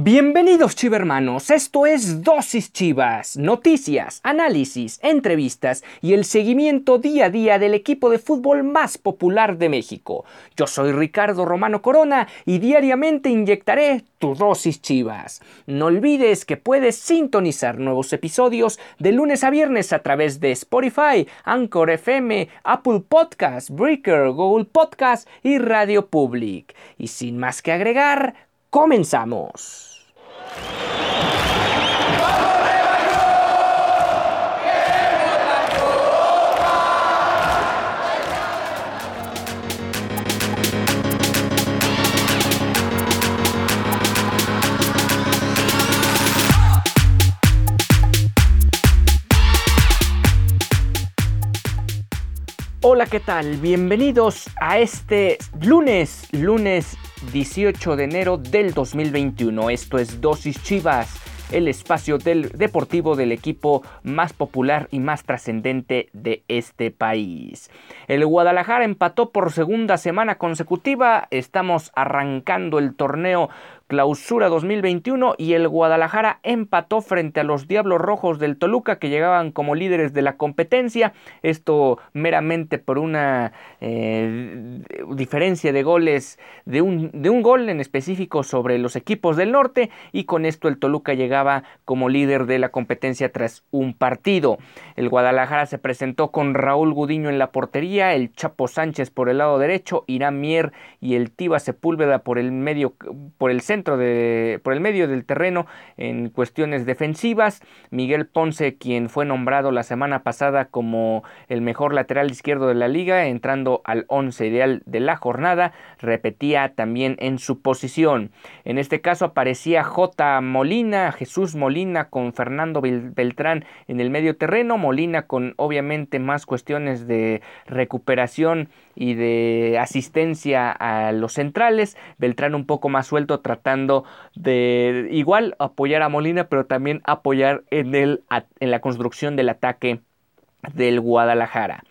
Bienvenidos chivermanos, esto es Dosis Chivas, noticias, análisis, entrevistas y el seguimiento día a día del equipo de fútbol más popular de México. Yo soy Ricardo Romano Corona y diariamente inyectaré tu dosis Chivas. No olvides que puedes sintonizar nuevos episodios de lunes a viernes a través de Spotify, Anchor FM, Apple Podcast, Breaker, Google Podcast y Radio Public. Y sin más que agregar, comenzamos. Hola, ¿qué tal? Bienvenidos a este lunes, lunes 18 de enero del 2021. Esto es Dosis Chivas, el espacio del deportivo del equipo más popular y más trascendente de este país. El Guadalajara empató por segunda semana consecutiva. Estamos arrancando el torneo Clausura 2021 y el Guadalajara empató frente a los Diablos Rojos del Toluca que llegaban como líderes de la competencia. Esto meramente por una eh, diferencia de goles, de un, de un gol en específico sobre los equipos del norte y con esto el Toluca llegaba como líder de la competencia tras un partido. El Guadalajara se presentó con Raúl Gudiño en la portería, el Chapo Sánchez por el lado derecho, Irán Mier y el Tiba Sepúlveda por el medio por el centro de, por el medio del terreno en cuestiones defensivas. Miguel Ponce, quien fue nombrado la semana pasada como el mejor lateral izquierdo de la liga, entrando al 11 ideal de la jornada, repetía también en su posición. En este caso aparecía J. Molina, Jesús Molina con Fernando Beltrán en el medio terreno, Molina con obviamente más cuestiones de recuperación y de asistencia a los centrales, Beltrán un poco más suelto tratando de igual apoyar a Molina, pero también apoyar en, el, en la construcción del ataque del Guadalajara.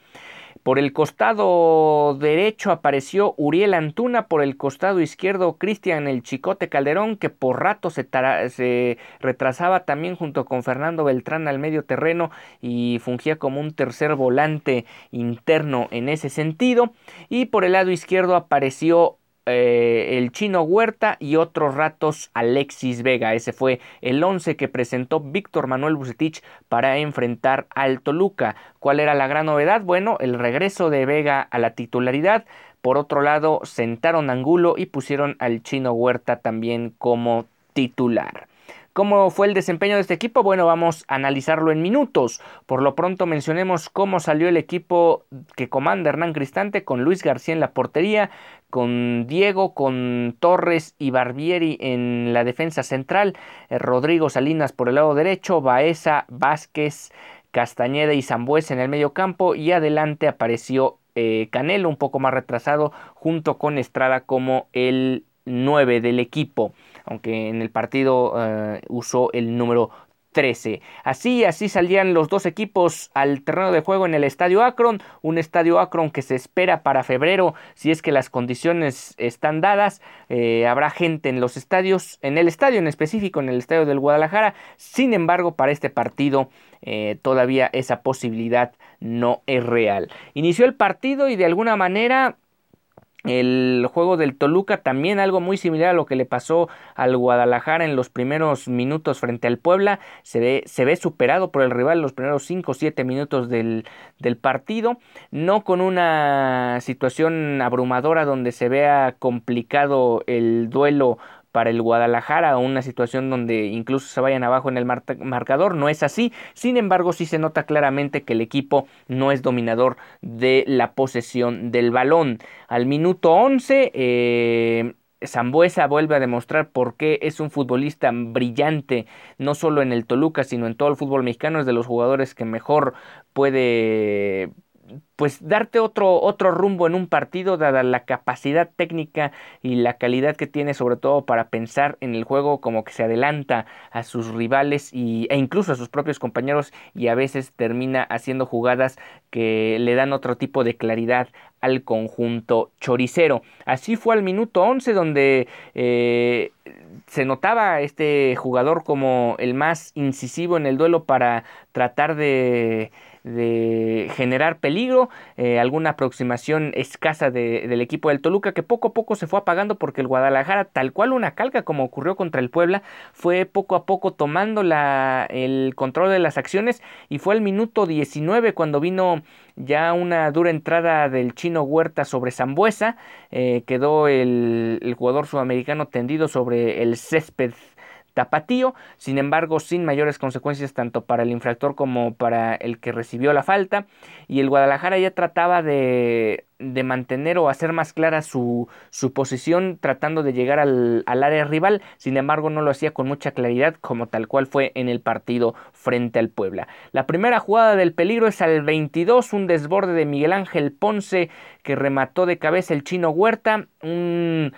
Por el costado derecho apareció Uriel Antuna, por el costado izquierdo Cristian el Chicote Calderón, que por rato se, retrasaba también junto con Fernando Beltrán al medio terreno y fungía como un tercer volante interno en ese sentido. Y por el lado izquierdo apareció eh, el chino Huerta y otros ratos Alexis Vega. Ese fue el 11 que presentó Víctor Manuel Bucetich para enfrentar al Toluca. ¿Cuál era la gran novedad? Bueno, el regreso de Vega a la titularidad. Por otro lado, sentaron Angulo y pusieron al chino Huerta también como titular. ¿Cómo fue el desempeño de este equipo? Bueno, vamos a analizarlo en minutos. Por lo pronto mencionemos cómo salió el equipo que comanda Hernán Cristante con Luis García en la portería, con Diego, con Torres y Barbieri en la defensa central, eh, Rodrigo Salinas por el lado derecho, Baeza, Vázquez, Castañeda y Zambuesa en el medio campo y adelante apareció eh, Canelo un poco más retrasado junto con Estrada como el 9 del equipo aunque en el partido eh, usó el número 13. Así, así salían los dos equipos al terreno de juego en el Estadio Akron, un Estadio Akron que se espera para febrero si es que las condiciones están dadas. Eh, habrá gente en los estadios, en el estadio en específico, en el Estadio del Guadalajara. Sin embargo, para este partido eh, todavía esa posibilidad no es real. Inició el partido y de alguna manera el juego del Toluca también algo muy similar a lo que le pasó al Guadalajara en los primeros minutos frente al Puebla. Se ve, se ve superado por el rival en los primeros 5 o 7 minutos del, del, partido. No con una situación abrumadora donde se vea complicado el duelo para el Guadalajara una situación donde incluso se vayan abajo en el marcador. No es así. Sin embargo, sí se nota claramente que el equipo no es dominador de la posesión del balón. Al minuto 11, eh, Zambuesa vuelve a demostrar por qué es un futbolista brillante, no solo en el Toluca, sino en todo el fútbol mexicano. Es de los jugadores que mejor puede pues darte otro, otro rumbo en un partido, dada la capacidad técnica y la calidad que tiene, sobre todo para pensar en el juego, como que se adelanta a sus rivales y, e incluso a sus propios compañeros y a veces termina haciendo jugadas que le dan otro tipo de claridad al conjunto choricero. Así fue al minuto 11 donde eh, se notaba este jugador como el más incisivo en el duelo para tratar de de generar peligro, eh, alguna aproximación escasa del equipo del Toluca que poco a poco se fue apagando porque el Guadalajara, tal cual una calca como ocurrió contra el Puebla, fue poco a poco tomando la, el control de las acciones y fue el minuto 19 cuando vino ya una dura entrada del chino Huerta sobre Zambuesa, eh, quedó el, el jugador sudamericano tendido sobre el césped tapatío, sin embargo sin mayores consecuencias tanto para el infractor como para el que recibió la falta. Y el Guadalajara ya trataba de de mantener o hacer más clara su, su posición tratando de llegar al, al, área rival, sin embargo no lo hacía con mucha claridad como tal cual fue en el partido frente al Puebla. La primera jugada del peligro es al 22, un desborde de Miguel Ángel Ponce que remató de cabeza el chino Huerta, un,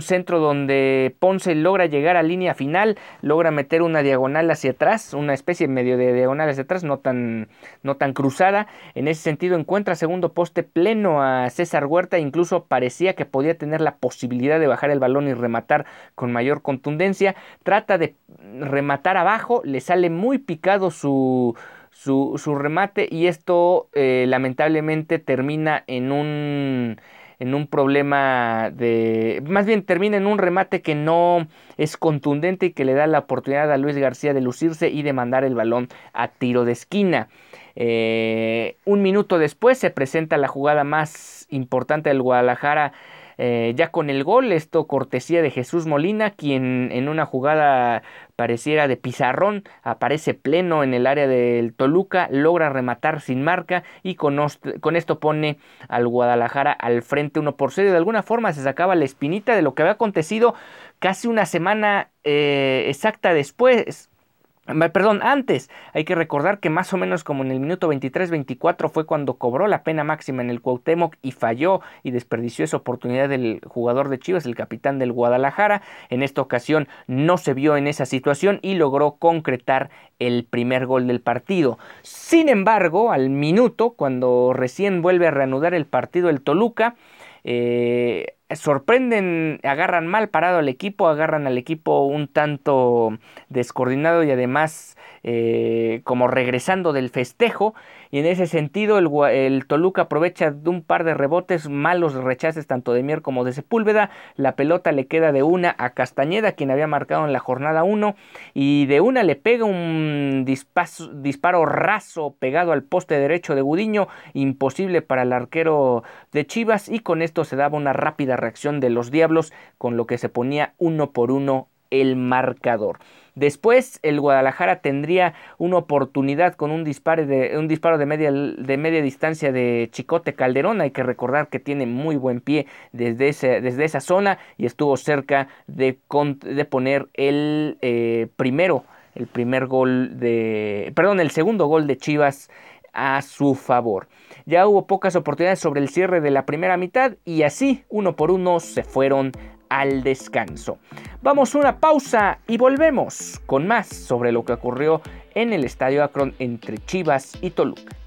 centro donde Ponce logra llegar a línea final, logra meter una diagonal hacia atrás, una especie medio de diagonal hacia atrás, no tan, no tan cruzada, en ese sentido encuentra segundo poste pleno a César Huerta, incluso parecía que podía tener la posibilidad de bajar el balón y rematar con mayor contundencia. Trata de rematar abajo, le sale muy su, su, remate y esto eh, lamentablemente termina en un en un problema de más bien termina en un remate que no es contundente y que le da la oportunidad a Luis García de lucirse y de mandar el balón a tiro de esquina. Eh, un minuto después se presenta la jugada más importante del Guadalajara. Eh, ya con el gol, esto cortesía de Jesús Molina, quien en una jugada pareciera de pizarrón, aparece pleno en el área del Toluca, logra rematar sin marca y con, esto pone al Guadalajara al frente uno por cero. De alguna forma se sacaba la espinita de lo que había acontecido casi una semana eh, exacta después Perdón, antes hay que recordar que más o menos como en el minuto 23-24 fue cuando cobró la pena máxima en el Cuauhtémoc y falló y desperdició esa oportunidad del jugador de Chivas, el capitán del Guadalajara. En esta ocasión no se vio en esa situación y logró concretar el primer gol del partido. Sin embargo, al minuto, cuando recién vuelve a reanudar el partido el Toluca, eh, sorprenden, agarran mal parado al equipo, agarran al equipo un tanto descoordinado y además eh, como regresando del festejo y en ese sentido el, el, Toluca aprovecha de un par de rebotes, malos rechaces tanto de Mier como de Sepúlveda, la pelota le queda de una a Castañeda quien había marcado en la jornada 1 y de una le pega un disparo raso pegado al poste derecho de Gudiño, imposible para el arquero de Chivas y con esto se daba una rápida reacción de los Diablos con lo que se ponía uno por uno el marcador. Después el Guadalajara tendría una oportunidad con un disparo de, un disparo de, media, de media distancia de Chicote Calderón. Hay que recordar que tiene muy buen pie desde, desde esa zona y estuvo cerca de, poner el eh, primero, el primer gol de, perdón, el segundo gol de Chivas a su favor. Ya hubo pocas oportunidades sobre el cierre de la primera mitad y así uno por uno se fueron al descanso. Vamos a una pausa y volvemos con más sobre lo que ocurrió en el Estadio Akron entre Chivas y Toluca.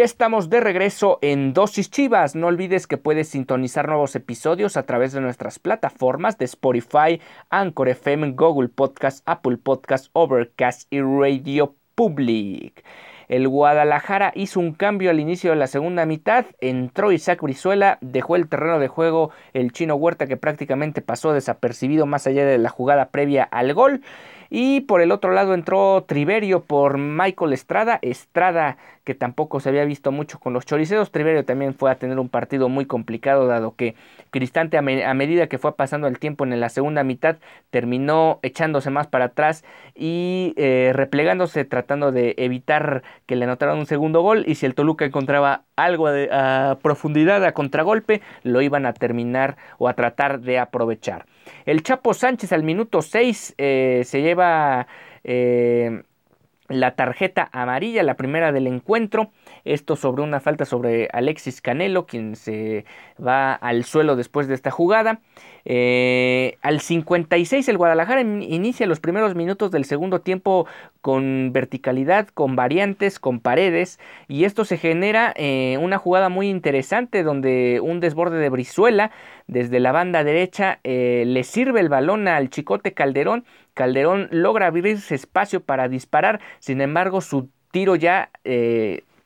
Ya estamos de regreso en Dosis Chivas. No olvides que puedes sintonizar nuevos episodios a través de nuestras plataformas de Spotify, Anchor FM, Google Podcast, Apple Podcast, Overcast y Radio Public. El Guadalajara hizo un cambio al inicio de la segunda mitad. Entró Isaac Brizuela, dejó el terreno de juego el chino Huerta que prácticamente pasó desapercibido más allá de la jugada previa al gol. Y por el otro lado entró Triverio por Michael Estrada. Estrada que tampoco se había visto mucho con los choriceros. Triverio también fue a tener un partido muy complicado dado que Cristante a, medida que fue pasando el tiempo en la segunda mitad terminó echándose más para atrás y eh, replegándose tratando de evitar que le anotaran un segundo gol y si el Toluca encontraba algo a profundidad a contragolpe lo iban a terminar o a tratar de aprovechar. El Chapo Sánchez al minuto 6 eh, se lleva eh, la tarjeta amarilla, la primera del encuentro. Esto sobre una falta sobre Alexis Canelo, quien se va al suelo después de esta jugada. Eh, al 56 el Guadalajara inicia los primeros minutos del segundo tiempo con verticalidad, con variantes, con paredes y esto se genera eh, una jugada muy interesante donde un desborde de Brizuela desde la banda derecha eh, le sirve el balón al Chicote Calderón. Calderón logra abrirse espacio para disparar, sin embargo su tiro ya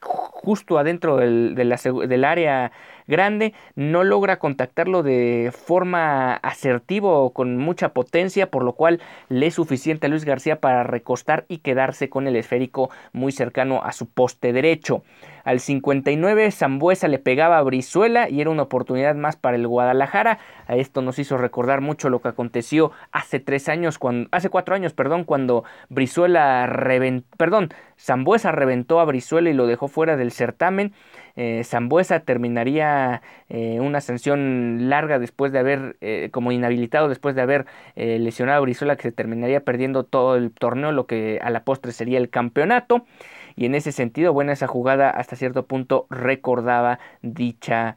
justo adentro del, del área grande, no logra contactarlo de forma asertiva o con mucha potencia, por lo cual le es suficiente a Luis García para recostar y quedarse con el esférico muy cercano a su poste derecho. Al 59 Zambuesa le pegaba a Brizuela y era una oportunidad más para el Guadalajara. A esto nos hizo recordar mucho lo que aconteció hace tres años, cuando, hace cuatro años, perdón, cuando Brizuela perdón, reventó a Brizuela y lo dejó fuera del certamen. Eh, Zambuesa terminaría eh, una sanción larga después de haber, eh, como inhabilitado después de haber lesionado a Brizuela, que se terminaría perdiendo todo el torneo, lo que a la postre sería el campeonato. Y en ese sentido, bueno, esa jugada hasta cierto punto recordaba dicha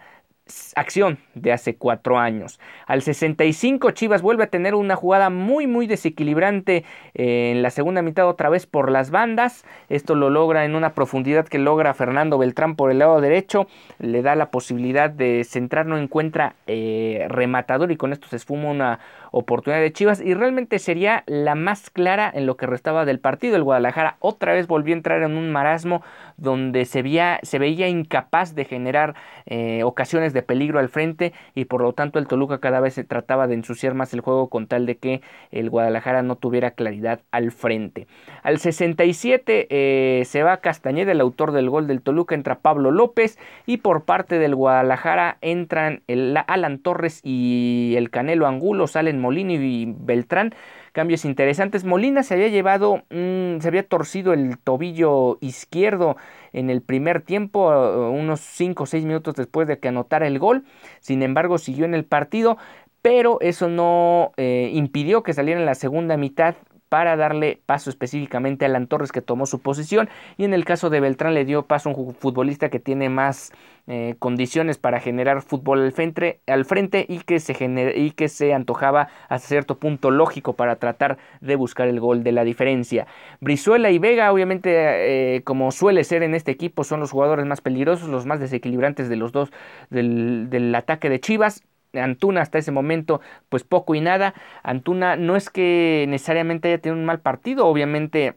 acción de hace cuatro años. Al 65 Chivas vuelve a tener una jugada muy muy desequilibrante eh, en la segunda mitad otra vez por las bandas. Esto lo logra en una profundidad que logra Fernando Beltrán por el lado derecho. Le da la posibilidad de centrar, no encuentra eh, rematador y con esto se esfuma una oportunidad de Chivas y realmente sería la más clara en lo que restaba del partido. El Guadalajara otra vez volvió a entrar en un marasmo donde se veía, se veía incapaz de generar eh, ocasiones de peligro al frente y por lo tanto el Toluca cada vez se trataba de ensuciar más el juego con tal de que el Guadalajara no tuviera claridad al frente. Al 67 eh, se va Castañeda, el autor del gol del Toluca, entra Pablo López y por parte del Guadalajara entran el Alan Torres y el Canelo Angulo, salen Molini y Beltrán cambios interesantes. Molina se había llevado, se había torcido el tobillo izquierdo en el primer tiempo, uh, unos 5 o 6 minutos después de que anotara el gol. Sin embargo, siguió en el partido, pero eso no eh, impidió que saliera en la segunda mitad para darle paso específicamente a Alan Torres que tomó su posición y en el caso de Beltrán le dio paso a un futbolista que tiene más eh, condiciones para generar fútbol al frente, al frente y, que se y que se antojaba hasta cierto punto lógico para tratar de buscar el gol de la diferencia. Brizuela y Vega obviamente eh, como suele ser en este equipo son los jugadores más peligrosos, los más desequilibrantes de los dos del ataque de Chivas Antuna hasta ese momento pues poco y nada. Antuna no es que necesariamente haya tenido un mal partido, obviamente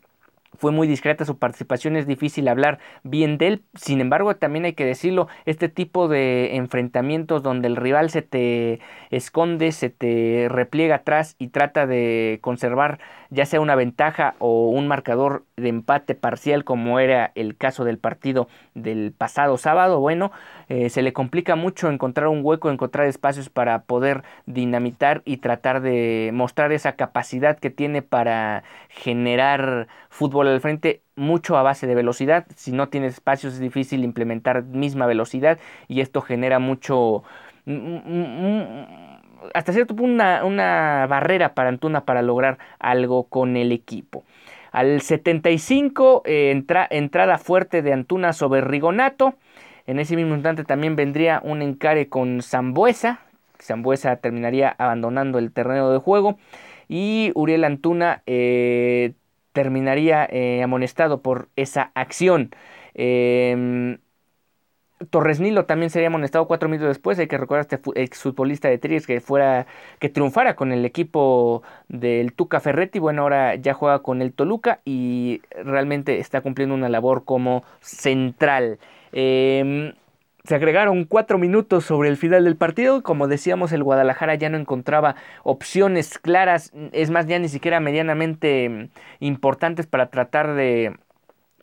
fue muy discreta su participación, es difícil hablar bien de él, sin embargo también hay que decirlo, este tipo de enfrentamientos donde el rival se te esconde, se te repliega atrás y trata de conservar ya sea una ventaja o un marcador de empate parcial como era el caso del partido del pasado sábado, bueno, eh, se le complica mucho encontrar un hueco, encontrar espacios para poder dinamitar y tratar de mostrar esa capacidad que tiene para generar fútbol al frente mucho a base de velocidad. Si no tienes espacios es difícil implementar misma velocidad y esto genera mucho mm, mm, mm, hasta cierto punto una, barrera para Antuna para lograr algo con el equipo. Al 75, eh, entrada fuerte de Antuna sobre Rigonato. En ese mismo instante también vendría un encare con Zambuesa. Zambuesa terminaría abandonando el terreno de juego. Y Uriel Antuna eh, terminaría eh, amonestado por esa acción. Em, Torres Nilo también sería amonestado cuatro minutos después. Hay que recordar este exfutbolista de Tigres que fuera, que triunfara con el equipo del Tuca Ferretti. Bueno, ahora ya juega con el Toluca y realmente está cumpliendo una labor como central. Eh, Se agregaron cuatro minutos sobre el final del partido. Como decíamos, el Guadalajara ya no encontraba opciones claras, es más, ya ni siquiera medianamente mm, importantes para tratar de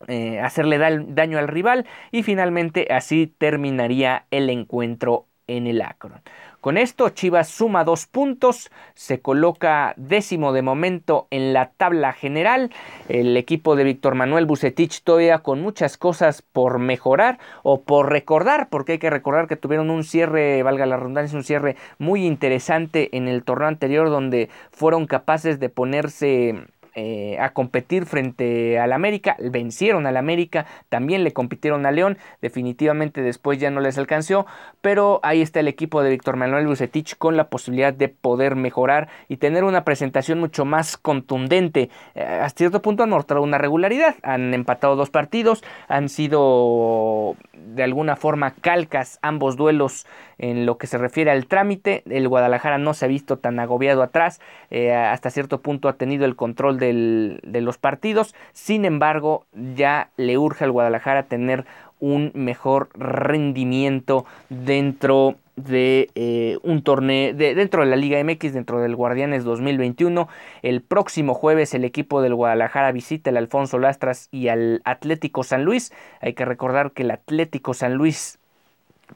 eh, hacerle daño al rival. Y finalmente así terminaría el encuentro en el Akron. Con esto, Chivas suma dos puntos, se coloca décimo de momento en la tabla general. El equipo de Víctor Manuel Bucetich todavía con muchas cosas por mejorar o por recordar, porque hay que recordar que tuvieron un cierre, valga la redundancia, un cierre muy interesante en el torneo anterior donde fueron capaces de ponerse eh, a competir frente al América, vencieron al América, también le compitieron a León, definitivamente después ya no les alcanzó, pero ahí está el equipo de Víctor Manuel Bucetich con la posibilidad de poder mejorar y tener una presentación mucho más contundente. Eh, hasta cierto punto han mostrado una regularidad, han empatado dos partidos, han sido de alguna forma calcas ambos duelos en lo que se refiere al trámite. El Guadalajara no se ha visto tan agobiado atrás, eh, hasta cierto punto ha tenido el control de los partidos. Sin embargo, ya le urge al Guadalajara tener un mejor rendimiento dentro de eh, un torneo dentro de la Liga MX, dentro del Guardianes 2021. El próximo jueves el equipo del Guadalajara visita el Alfonso Lastras y al Atlético San Luis. Hay que recordar que el Atlético San Luis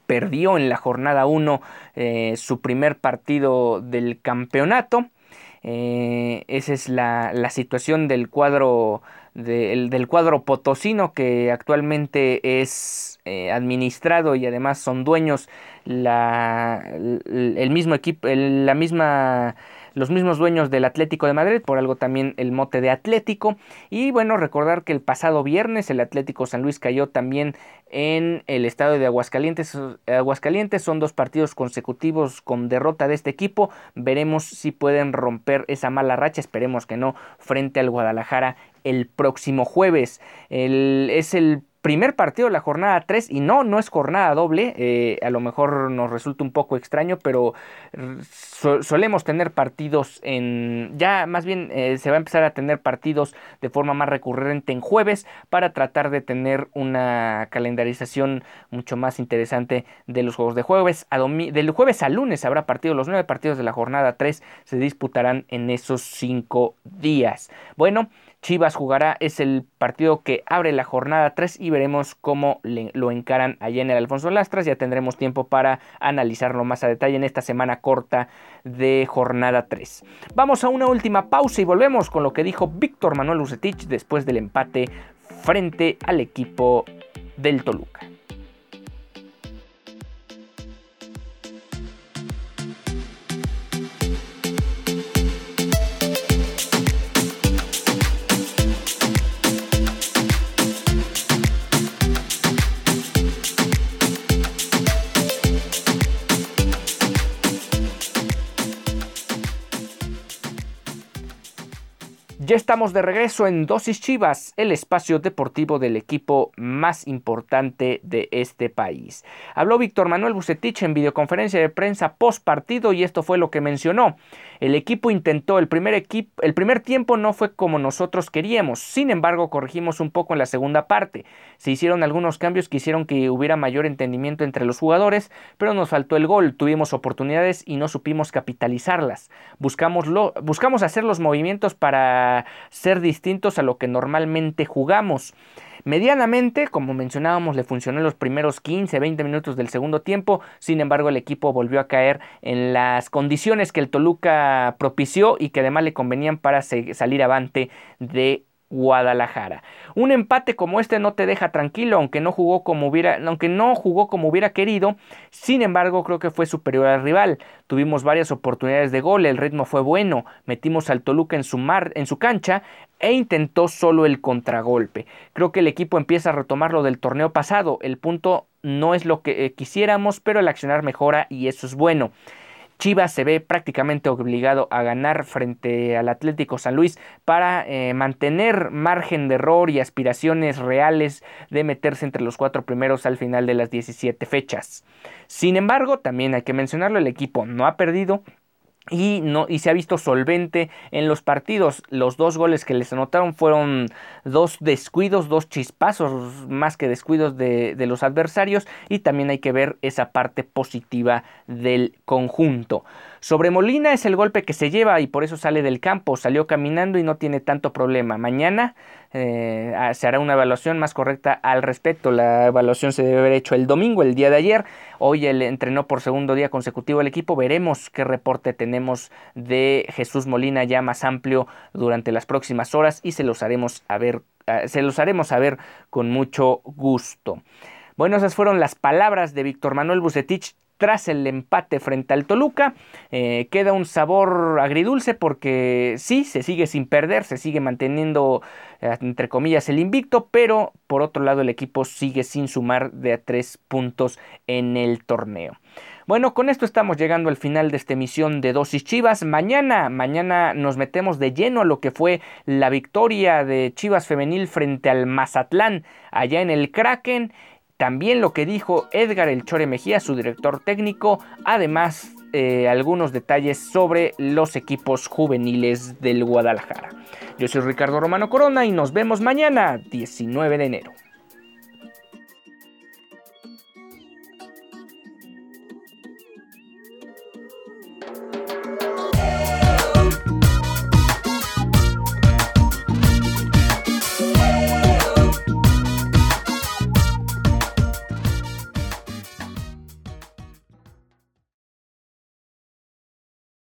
perdió en la jornada 1 eh, su primer partido del campeonato. Eh, esa es la, situación del cuadro, del cuadro potosino que actualmente es eh, administrado y además son dueños la, el mismo equipo, la misma los mismos dueños del Atlético de Madrid, por algo también el mote de Atlético. Y bueno, recordar que el pasado viernes el Atlético San Luis cayó también en el estado de Aguascalientes. Aguascalientes son dos partidos consecutivos con derrota de este equipo. Veremos si pueden romper esa mala racha, esperemos que no, frente al Guadalajara el próximo jueves. Es el primer partido de la jornada 3 y no, no es jornada doble, eh, a lo mejor nos resulta un poco extraño, pero solemos tener partidos en, ya más bien eh, se va a empezar a tener partidos de forma más recurrente en jueves para tratar de tener una calendarización mucho más interesante de los juegos de jueves. A del jueves a lunes habrá partidos, los nueve partidos de la jornada 3 se disputarán en esos cinco días. Bueno, Chivas jugará, es el partido que abre la jornada 3 y veremos cómo lo encaran allá en el Alfonso Lastras. Ya tendremos tiempo para analizarlo más a detalle en esta semana corta de jornada 3. Vamos a una última pausa y volvemos con lo que dijo Víctor Manuel Ucetich después del empate frente al equipo del Toluca. Ya estamos de regreso en Dosis Chivas, el espacio deportivo del equipo más importante de este país. Habló Víctor Manuel Bucetich en videoconferencia de prensa post partido y esto fue lo que mencionó. El equipo intentó, el primer, equipo, el primer tiempo no fue como nosotros queríamos, sin embargo corregimos un poco en la segunda parte. Se hicieron algunos cambios que hicieron que hubiera mayor entendimiento entre los jugadores, pero nos faltó el gol, tuvimos oportunidades y no supimos capitalizarlas. Buscamos, lo, buscamos hacer los movimientos para ser distintos a lo que normalmente jugamos. Medianamente, como mencionábamos, le funcionó en los primeros 15, 20 minutos del segundo tiempo. Sin embargo, el equipo volvió a caer en las condiciones que el Toluca propició y que además le convenían para salir avante de Guadalajara. Un empate como este no te deja tranquilo, aunque no jugó como hubiera, aunque no jugó como hubiera querido. Sin embargo, creo que fue superior al rival. Tuvimos varias oportunidades de gol, el ritmo fue bueno, metimos al Toluca en su mar, en su cancha e intentó solo el contragolpe. Creo que el equipo empieza a retomar lo del torneo pasado. El punto no es lo que eh, quisiéramos, pero el accionar mejora y eso es bueno. Chivas se ve prácticamente obligado a ganar frente al Atlético San Luis para eh, mantener margen de error y aspiraciones reales de meterse entre los cuatro primeros al final de las 17 fechas. Sin embargo, también hay que mencionarlo, el equipo no ha perdido, y, no, y se ha visto solvente en los partidos. Los dos goles que les anotaron fueron dos descuidos, dos chispazos más que descuidos de, de los adversarios y también hay que ver esa parte positiva del conjunto. Sobre Molina es el golpe que se lleva y por eso sale del campo, salió caminando y no tiene tanto problema. Mañana eh, se hará una evaluación más correcta al respecto. La evaluación se debe haber hecho el domingo, el día de ayer. Hoy él entrenó por segundo día consecutivo el equipo. Veremos qué reporte tenemos de Jesús Molina ya más amplio durante las próximas horas y se los haremos a ver, eh, se los haremos saber con mucho gusto. Bueno, esas fueron las palabras de Víctor Manuel Bucetich tras el empate frente al Toluca. Eh, queda un sabor agridulce porque sí, se sigue sin perder, se sigue manteniendo eh, entre comillas el invicto, pero por otro lado el equipo sigue sin sumar de a tres puntos en el torneo. Bueno, con esto estamos llegando al final de esta emisión de Dosis Chivas. Mañana, mañana nos metemos de lleno a lo que fue la victoria de Chivas Femenil frente al Mazatlán allá en el Kraken. También lo que dijo Edgar El Chore Mejía, su director técnico, además eh, algunos detalles sobre los equipos juveniles del Guadalajara. Yo soy Ricardo Romano Corona y nos vemos mañana, 19 de enero.